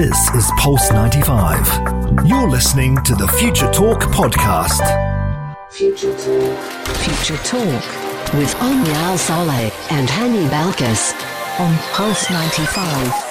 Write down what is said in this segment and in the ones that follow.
This is Pulse 95. You're listening to the Future Talk podcast. Future Talk. Future Talk with Omnia Saleh and Hani Balkis on Pulse 95.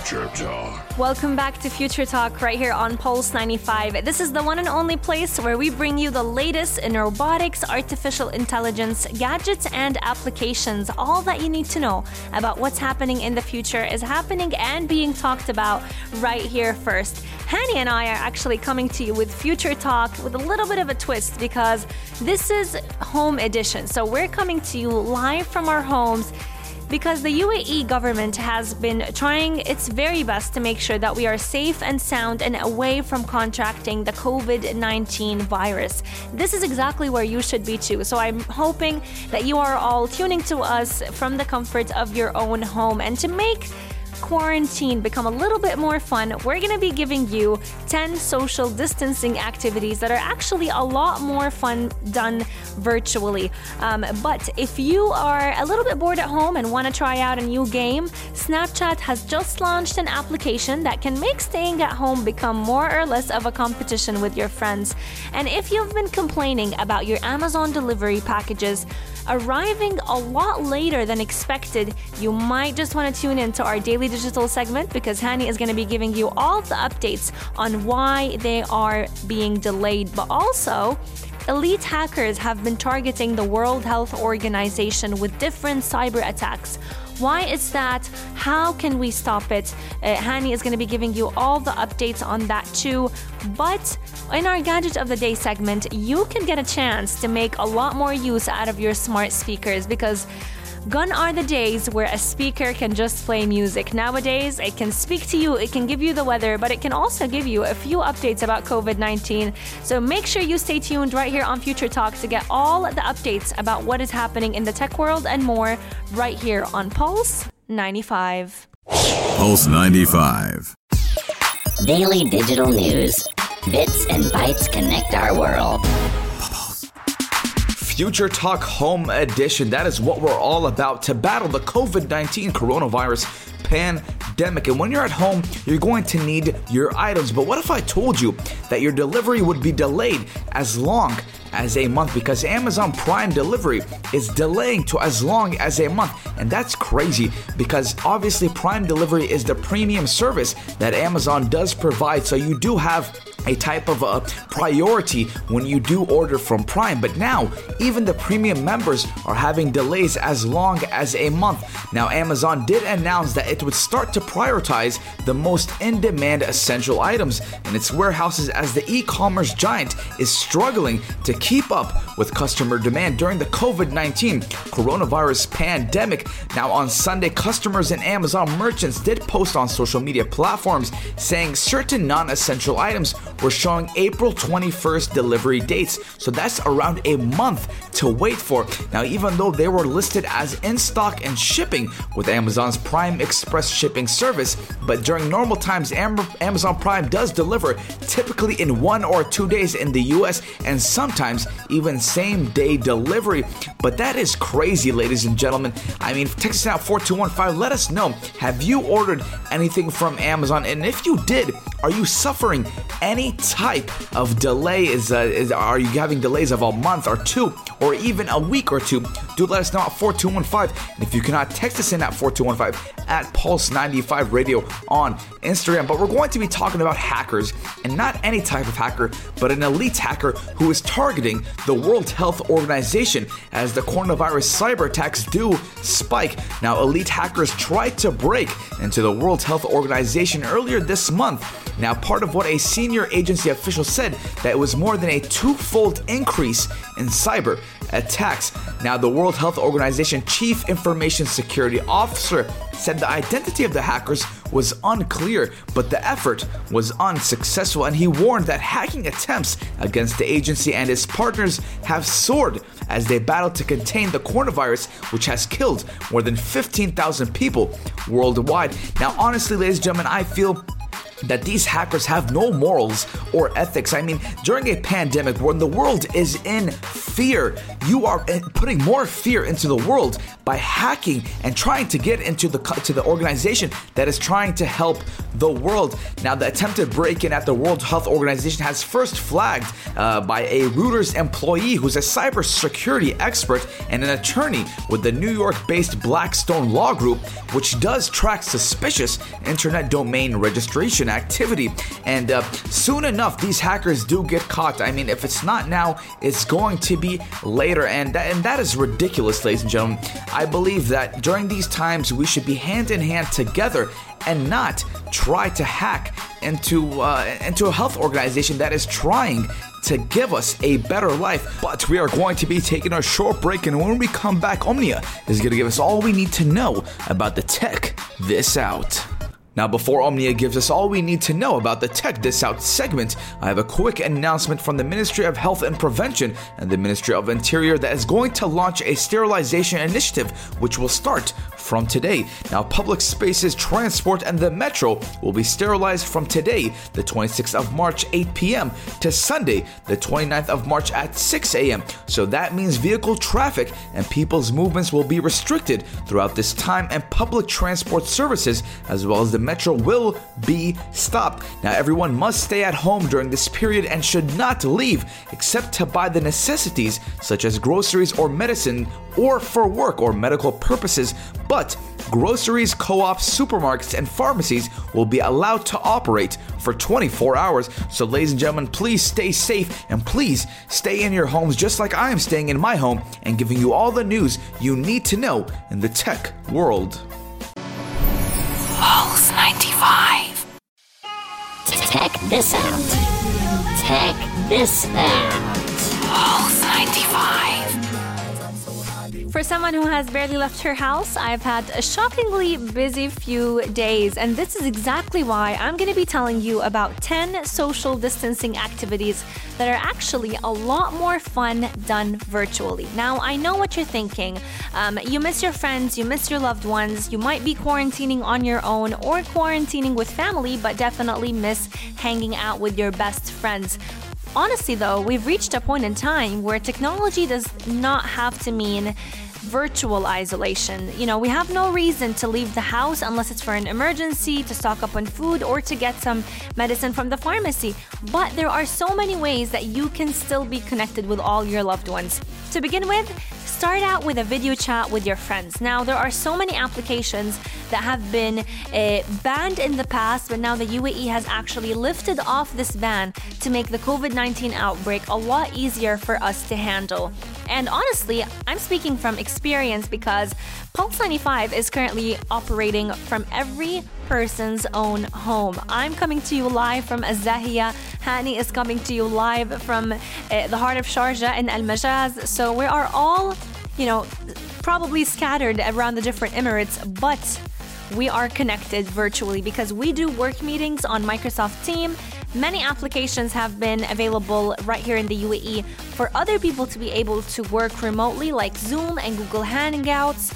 Future Talk. Welcome back to Future Talk right here on Pulse 95. This is the one and only place where we bring you the latest in robotics, artificial intelligence, gadgets, and applications. All that you need to know about what's happening in the future is happening and being talked about right here first. Hani and I are actually coming to you with Future Talk with a little bit of a twist because this is home edition. So we're coming to you live from our homes because the UAE government has been trying its very best to make sure that we are safe and sound and away from contracting the COVID 19 virus. This is exactly where you should be too. So I'm hoping that you are all tuning to us from the comfort of your own home and to make quarantine become a little bit more fun, we're going to be giving you 10 social distancing activities that are actually a lot more fun done virtually. Um, but if you are a little bit bored at home and want to try out a new game, Snapchat has just launched an application that can make staying at home become more or less of a competition with your friends. And if you've been complaining about your Amazon delivery packages, arriving a lot later than expected, you might just want to tune in to our daily digital segment because Hani is going to be giving you all the updates on why they are being delayed, but also elite hackers have been targeting the World Health Organization with different cyber attacks. Why is that? How can we stop it? Uh, Hani is going to be giving you all the updates on that too. But in our Gadget of the Day segment, you can get a chance to make a lot more use out of your smart speakers because Gone are the days where a speaker can just play music. Nowadays, it can speak to you, it can give you the weather, but it can also give you a few updates about COVID 19. So make sure you stay tuned right here on Future Talk to get all the updates about what is happening in the tech world and more right here on Pulse 95. Pulse 95. Daily digital news. Bits and bytes connect our world. Future Talk Home Edition. That is what we're all about to battle the COVID 19 coronavirus pandemic. And when you're at home, you're going to need your items. But what if I told you that your delivery would be delayed as long as a month because Amazon Prime delivery is delaying to as long as a month. And that's crazy because obviously Prime delivery is the premium service that Amazon does provide. So you do have a type of a priority when you do order from Prime. But now, even the premium members are having delays as long as a month. Now, Amazon did announce that it would start to prioritize the most in demand essential items in its warehouses as the e commerce giant is struggling to keep up with customer demand during the COVID 19 coronavirus pandemic. Now, on Sunday, customers and Amazon merchants did post on social media platforms saying certain non essential items were showing April 21st delivery dates. So that's around a month to wait for. Now, even though they were listed as in stock and shipping with Amazon's Prime Express shipping service, but during normal times, Amazon Prime does deliver typically in one or two days in the US and sometimes even same day delivery. But that is crazy, ladies and gentlemen. I mean, text us out 4215, let us know. Have you ordered anything from Amazon? And if you did, are you suffering any type of delay? Is, uh, is are you having delays of a month or two or even a week or two? Do let us know at 4215. And if you cannot text us in at 4215 at Pulse95 Radio on Instagram. But we're going to be talking about hackers and not any type of hacker, but an elite hacker who is targeting the World Health Organization as the coronavirus cyber attacks do spike. Now, elite hackers tried to break into the World Health Organization earlier this month. Now, part of what a senior agency official said that it was more than a twofold increase in cyber attacks. Now, the World Health Organization Chief Information Security Officer said the identity of the hackers was unclear, but the effort was unsuccessful, and he warned that hacking attempts against the agency and its partners have soared as they battle to contain the coronavirus, which has killed more than 15,000 people worldwide. Now, honestly, ladies and gentlemen, I feel that these hackers have no morals or ethics. I mean, during a pandemic when the world is in fear, you are putting more fear into the world by hacking and trying to get into the to the organization that is trying to help the world. Now, the attempted break-in at the World Health Organization has first flagged uh, by a Reuters employee who's a cybersecurity expert and an attorney with the New York-based Blackstone Law Group, which does track suspicious internet domain registration activity. And uh, soon enough, these hackers do get caught. I mean, if it's not now, it's going to be later, and that, and that is ridiculous, ladies and gentlemen. I believe that during these times, we should be hand in hand together and not try to hack into uh, into a health organization that is trying to give us a better life. But we are going to be taking a short break, and when we come back, Omnia is going to give us all we need to know about the tech this out. Now, before Omnia gives us all we need to know about the Tech This Out segment, I have a quick announcement from the Ministry of Health and Prevention and the Ministry of Interior that is going to launch a sterilization initiative which will start from today. Now, public spaces, transport, and the metro will be sterilized from today, the 26th of March, 8 p.m., to Sunday, the 29th of March at 6 a.m. So that means vehicle traffic and people's movements will be restricted throughout this time, and public transport services, as well as the metro, will be stopped. Now, everyone must stay at home during this period and should not leave except to buy the necessities such as groceries or medicine or for work or medical purposes, but groceries, co ops, supermarkets, and pharmacies will be allowed to operate for 24 hours. So, ladies and gentlemen, please stay safe and please stay in your homes just like I am staying in my home and giving you all the news you need to know in the tech world. Pulse 95. Tech this out. Tech this out. Someone who has barely left her house, I've had a shockingly busy few days, and this is exactly why I'm going to be telling you about 10 social distancing activities that are actually a lot more fun done virtually. Now, I know what you're thinking. Um, you miss your friends, you miss your loved ones, you might be quarantining on your own or quarantining with family, but definitely miss hanging out with your best friends. Honestly, though, we've reached a point in time where technology does not have to mean virtual isolation. You know, we have no reason to leave the house unless it's for an emergency, to stock up on food, or to get some medicine from the pharmacy. But there are so many ways that you can still be connected with all your loved ones. To begin with, start out with a video chat with your friends. Now, there are so many applications that have been uh, banned in the past, but now the UAE has actually lifted off this ban to make the COVID 19 outbreak a lot easier for us to handle. And honestly, I'm speaking from experience because Pulse 95 is currently operating from every person's own home. I'm coming to you live from Azahia. Hani is coming to you live from uh, the heart of Sharjah in Al Majaz. So we are all, you know, probably scattered around the different Emirates, but we are connected virtually because we do work meetings on Microsoft Team. Many applications have been available right here in the UAE for other people to be able to work remotely, like Zoom and Google Hangouts.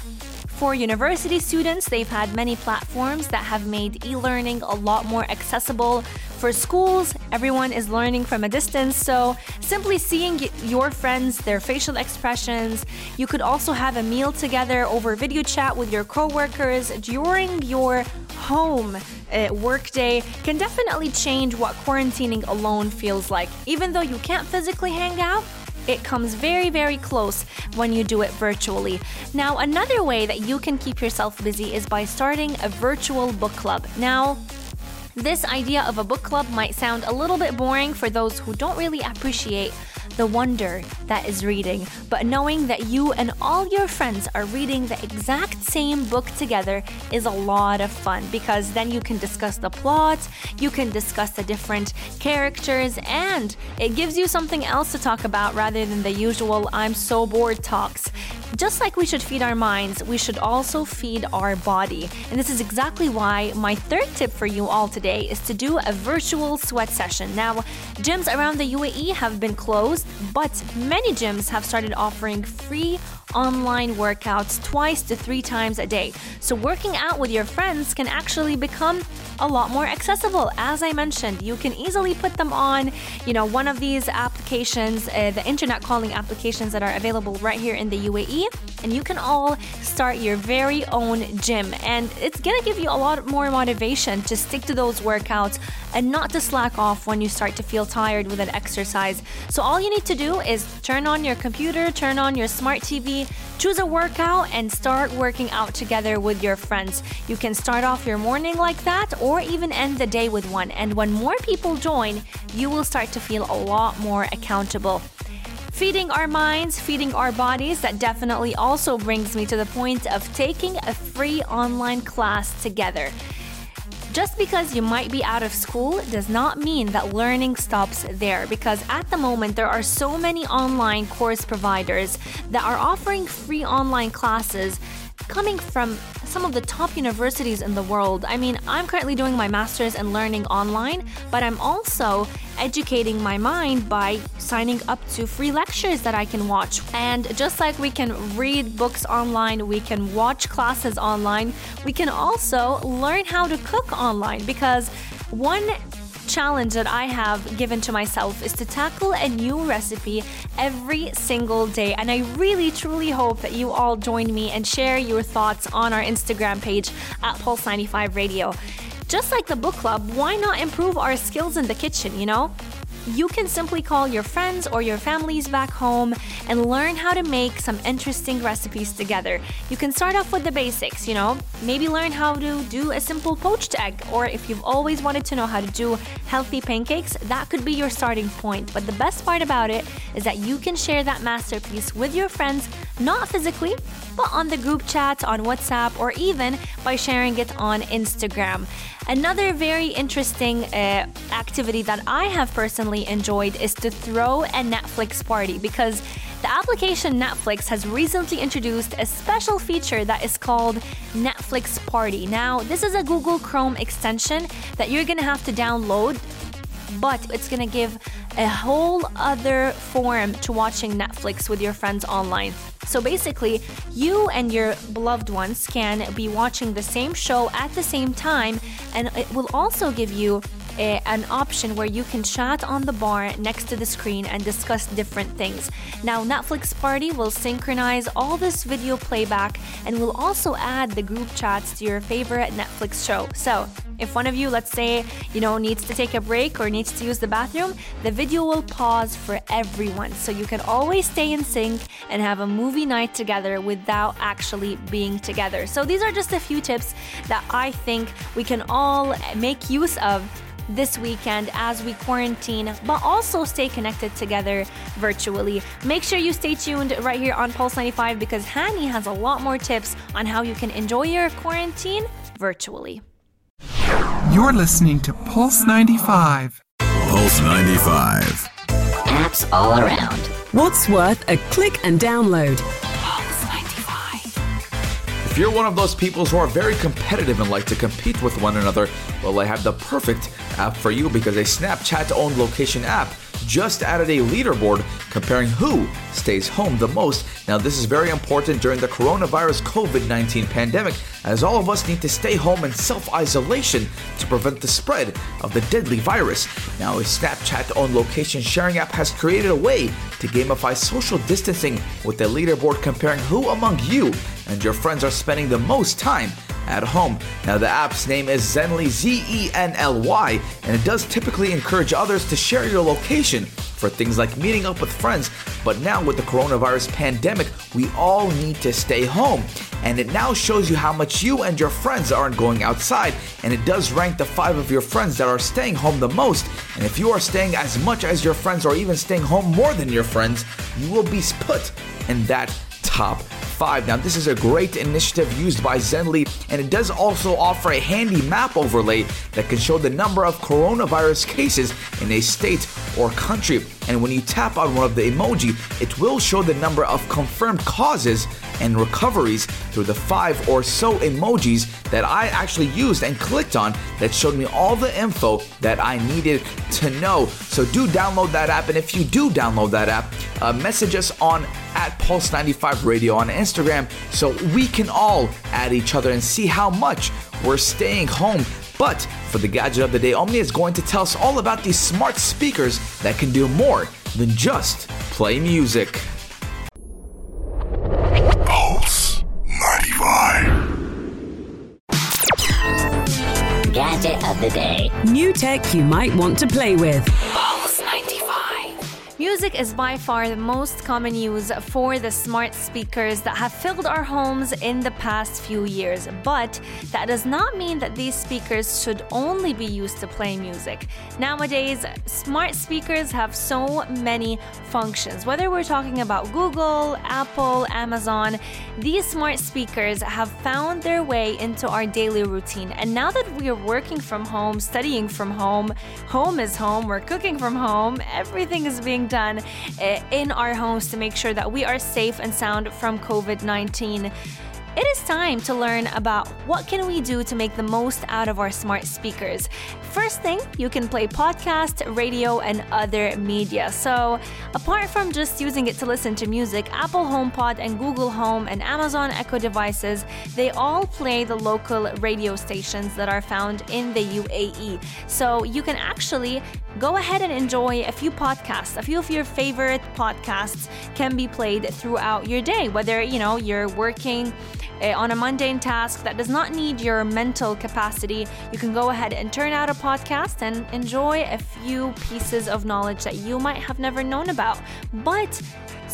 For university students, they've had many platforms that have made e learning a lot more accessible. For schools, everyone is learning from a distance, so simply seeing your friends, their facial expressions, you could also have a meal together over video chat with your coworkers during your home uh, workday can definitely change what quarantining alone feels like. Even though you can't physically hang out, it comes very, very close when you do it virtually. Now, another way that you can keep yourself busy is by starting a virtual book club. Now, this idea of a book club might sound a little bit boring for those who don't really appreciate the wonder that is reading, but knowing that you and all your friends are reading the exact same book together is a lot of fun because then you can discuss the plot, you can discuss the different characters, and it gives you something else to talk about rather than the usual I'm so bored talks. Just like we should feed our minds, we should also feed our body. And this is exactly why my third tip for you all today is to do a virtual sweat session. Now, gyms around the UAE have been closed, but many gyms have started offering free online workouts twice to three times a day. So, working out with your friends can actually become a lot more accessible. As I mentioned, you can easily put them on, you know, one of these applications, uh, the internet calling applications that are available right here in the UAE, and you can all start your very own gym. And it's gonna give you a lot more motivation to stick to those workouts and not to slack off when you start to feel tired with an exercise. So, all you need to do is turn on your computer, turn on your smart TV, choose a workout, and start working out together with your friends. You can start off your morning like that or even end the day with one. And when more people join, you will start to feel a lot more accountable. Feeding our minds, feeding our bodies, that definitely also brings me to the point of taking a free online class together. Just because you might be out of school does not mean that learning stops there because at the moment there are so many online course providers that are offering free online classes coming from some of the top universities in the world. I mean, I'm currently doing my master's and learning online, but I'm also educating my mind by signing up to free lectures that I can watch. And just like we can read books online, we can watch classes online, we can also learn how to cook online because one challenge that I have given to myself is to tackle a new recipe every single day. And I really, truly hope that you all join me and share your thoughts on our Instagram page at Pulse95 Radio. Just like the book club, why not improve our skills in the kitchen, you know? You can simply call your friends or your families back home and learn how to make some interesting recipes together. You can start off with the basics, you know, maybe learn how to do a simple poached egg, or if you've always wanted to know how to do healthy pancakes, that could be your starting point. But the best part about it is that you can share that masterpiece with your friends, not physically, but on the group chat, on WhatsApp, or even by sharing it on Instagram. Another very interesting uh, activity that I have personally enjoyed is to throw a Netflix party because the application Netflix has recently introduced a special feature that is called Netflix Party. Now, this is a Google Chrome extension that you're gonna have to download but it's gonna give a whole other form to watching Netflix with your friends online. So basically, you and your beloved ones can be watching the same show at the same time, and it will also give you a, an option where you can chat on the bar next to the screen and discuss different things. Now, Netflix Party will synchronize all this video playback and will also add the group chats to your favorite Netflix show. So, if one of you, let's say, you know, needs to take a break or needs to use the bathroom, the video will pause for everyone. So you can always stay in sync and have a movie night together without actually being together. So these are just a few tips that I think we can all make use of this weekend as we quarantine, but also stay connected together virtually. Make sure you stay tuned right here on Pulse 95 because Hani has a lot more tips on how you can enjoy your quarantine virtually. You're listening to Pulse 95. Pulse 95. Apps all around. What's worth a click and download? If you're one of those people who are very competitive and like to compete with one another, well, I have the perfect app for you because a Snapchat owned location app just added a leaderboard comparing who stays home the most. Now, this is very important during the coronavirus COVID 19 pandemic, as all of us need to stay home in self isolation to prevent the spread of the deadly virus. Now, a Snapchat owned location sharing app has created a way to gamify social distancing with a leaderboard comparing who among you and your friends are spending the most time at home. Now, the app's name is Zenly, Z E N L Y, and it does typically encourage others to share your location for things like meeting up with friends. But now, with the coronavirus pandemic, we all need to stay home. And it now shows you how much you and your friends aren't going outside. And it does rank the five of your friends that are staying home the most. And if you are staying as much as your friends or even staying home more than your friends, you will be put in that top five. Now, this is a great initiative used by Zenly, and it does also offer a handy map overlay that can show the number of coronavirus cases in a state or country. And when you tap on one of the emoji, it will show the number of confirmed causes and recoveries through the five or so emojis that I actually used and clicked on that showed me all the info that I needed to know. So do download that app, and if you do download that app, uh, message us on at Pulse95 Radio on Instagram so we can all add each other and see how much we're staying home. But for the gadget of the day, Omnia is going to tell us all about these smart speakers that can do more than just play music. Tech you might want to play with. Pulse 95. Music is by far the most common use for the smart speakers that have filled our homes in the past few years. But that does not mean that these speakers should only be used to play music. Nowadays, smart speakers have so many functions. Whether we're talking about Google, Apple, Amazon, these smart speakers have found their way into our daily routine. And now that we are working from home, studying from home, home is home, we're cooking from home, everything is being done uh, in our homes to make sure that we are safe and sound from COVID 19. It is time to learn about what can we do to make the most out of our smart speakers. First thing, you can play podcast, radio, and other media. So, apart from just using it to listen to music, Apple HomePod and Google Home and Amazon Echo devices, they all play the local radio stations that are found in the UAE. So, you can actually go ahead and enjoy a few podcasts. A few of your favorite podcasts can be played throughout your day, whether, you know, you're working uh, on a mundane task that does not need your mental capacity, you can go ahead and turn out a podcast and enjoy a few pieces of knowledge that you might have never known about. But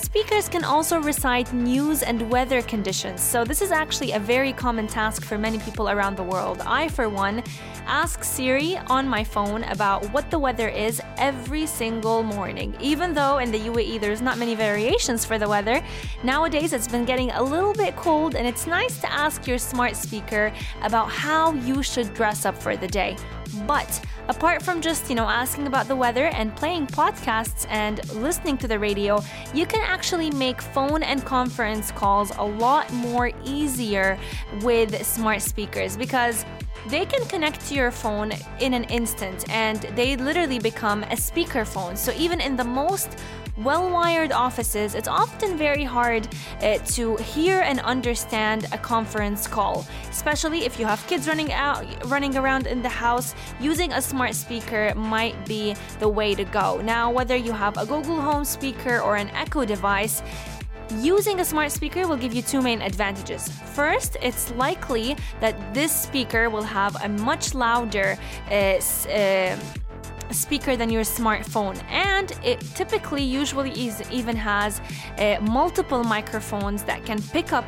Speakers can also recite news and weather conditions, so this is actually a very common task for many people around the world. I, for one, ask Siri on my phone about what the weather is every single morning. Even though in the UAE there's not many variations for the weather, nowadays it's been getting a little bit cold and it's nice to ask your smart speaker about how you should dress up for the day. But apart from just, you know, asking about the weather and playing podcasts and listening to the radio, you can actually make phone and conference calls a lot more easier with smart speakers because they can connect to your phone in an instant and they literally become a speakerphone. So even in the most well wired offices, it's often very hard uh, to hear and understand a conference call, especially if you have kids running out, running around in the house. Using a smart speaker might be the way to go. Now, whether you have a Google Home speaker or an Echo device, Using a smart speaker will give you two main advantages. First, it's likely that this speaker will have a much louder uh, uh, speaker than your smartphone. And it typically usually is, even has uh, multiple microphones that can pick up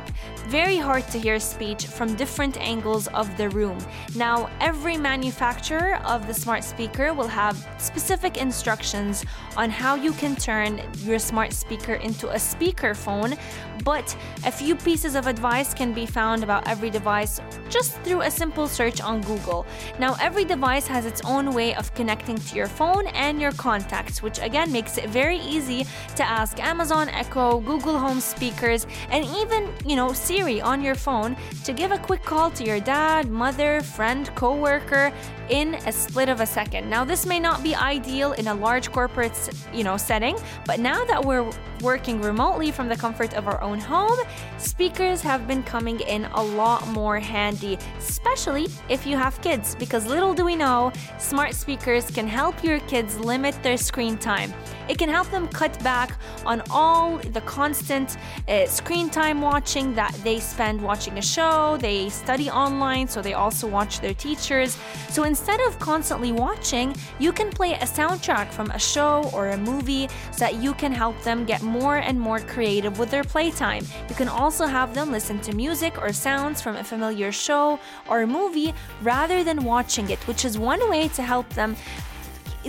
very hard to hear speech from different angles of the room. Now every manufacturer of the smart speaker will have specific instructions on how you can turn your smart speaker into a speaker phone, but a few pieces of advice can be found about every device just through a simple search on google. Now every device has its own way of connecting to your phone and your contacts, which again makes it very easy to ask Amazon Echo, Google Home speakers, and even, you know, Siri on your phone to give a quick call to your dad, mother, friend, coworker in a split of a second. Now, this may not be ideal in a large corporate, you know, setting, but now that we're working remotely from the comfort of our own home, speakers have been coming in a lot more handy, especially if you have kids, because little do we know, smart speakers can help your kids limit their screen time. It can help them cut back on all the constant uh, screen time watching that they spend watching a show, they study online, so they also watch their teachers. So instead of constantly watching, you can play a soundtrack from a show or a movie so that you can help them get more and more creative with their playtime. You can also have them listen to music or sounds from a familiar show or movie rather than watching it, which is one way to help them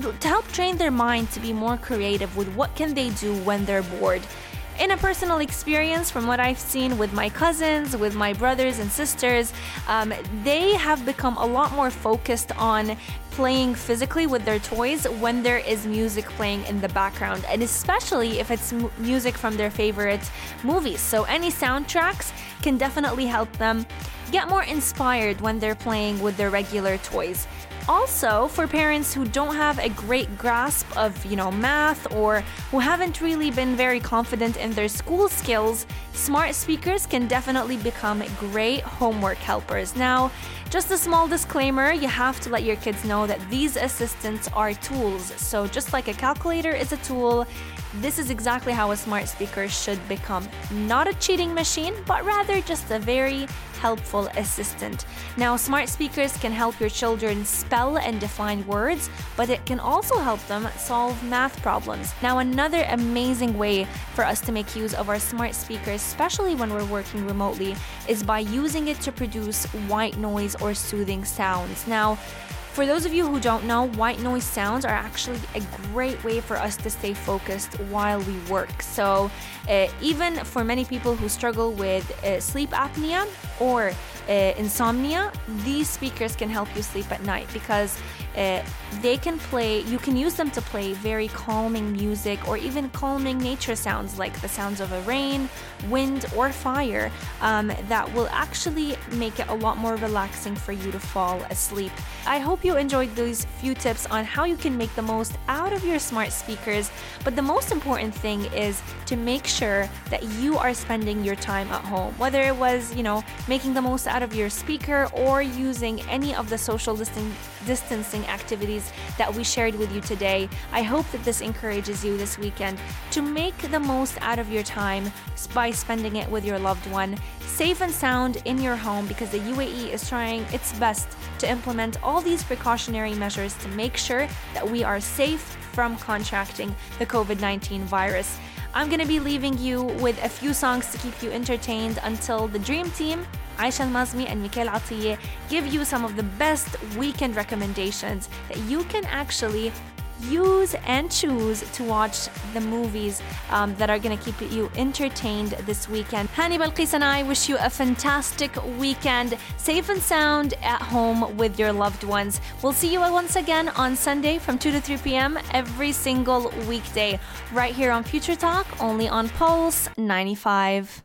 to help train their mind to be more creative with what can they do when they're bored in a personal experience, from what I've seen with my cousins, with my brothers and sisters, um, they have become a lot more focused on playing physically with their toys when there is music playing in the background, and especially if it's m- music from their favorite movies. So, any soundtracks can definitely help them get more inspired when they're playing with their regular toys. Also, for parents who don't have a great grasp of, you know, math or who haven't really been very confident in their school skills, smart speakers can definitely become great homework helpers. Now, just a small disclaimer you have to let your kids know that these assistants are tools. So, just like a calculator is a tool, this is exactly how a smart speaker should become. Not a cheating machine, but rather just a very helpful assistant. Now, smart speakers can help your children spell and define words, but it can also help them solve math problems. Now, another amazing way for us to make use of our smart speakers, especially when we're working remotely, is by using it to produce white noise or soothing sounds. Now, for those of you who don't know, white noise sounds are actually a great way for us to stay focused while we work. So, uh, even for many people who struggle with uh, sleep apnea or uh, insomnia, these speakers can help you sleep at night because uh, they can play, you can use them to play very calming music or even calming nature sounds like the sounds of a rain, wind, or fire um, that will actually make it a lot more relaxing for you to fall asleep. I hope you enjoyed these few tips on how you can make the most out of your smart speakers, but the most important thing is to make sure that you are spending your time at home, whether it was, you know, making the most out of your speaker or using any of the social distancing activities that we shared with you today. I hope that this encourages you this weekend to make the most out of your time by spending it with your loved one, safe and sound in your home because the UAE is trying its best to implement all these precautionary measures to make sure that we are safe from contracting the COVID 19 virus. I'm going to be leaving you with a few songs to keep you entertained until the Dream Team Aisha Mazmi and Mikhail Atiye give you some of the best weekend recommendations that you can actually use and choose to watch the movies um, that are going to keep you entertained this weekend. Hani Balqis and I wish you a fantastic weekend, safe and sound at home with your loved ones. We'll see you once again on Sunday from 2 to 3 p.m. every single weekday, right here on Future Talk, only on Pulse 95.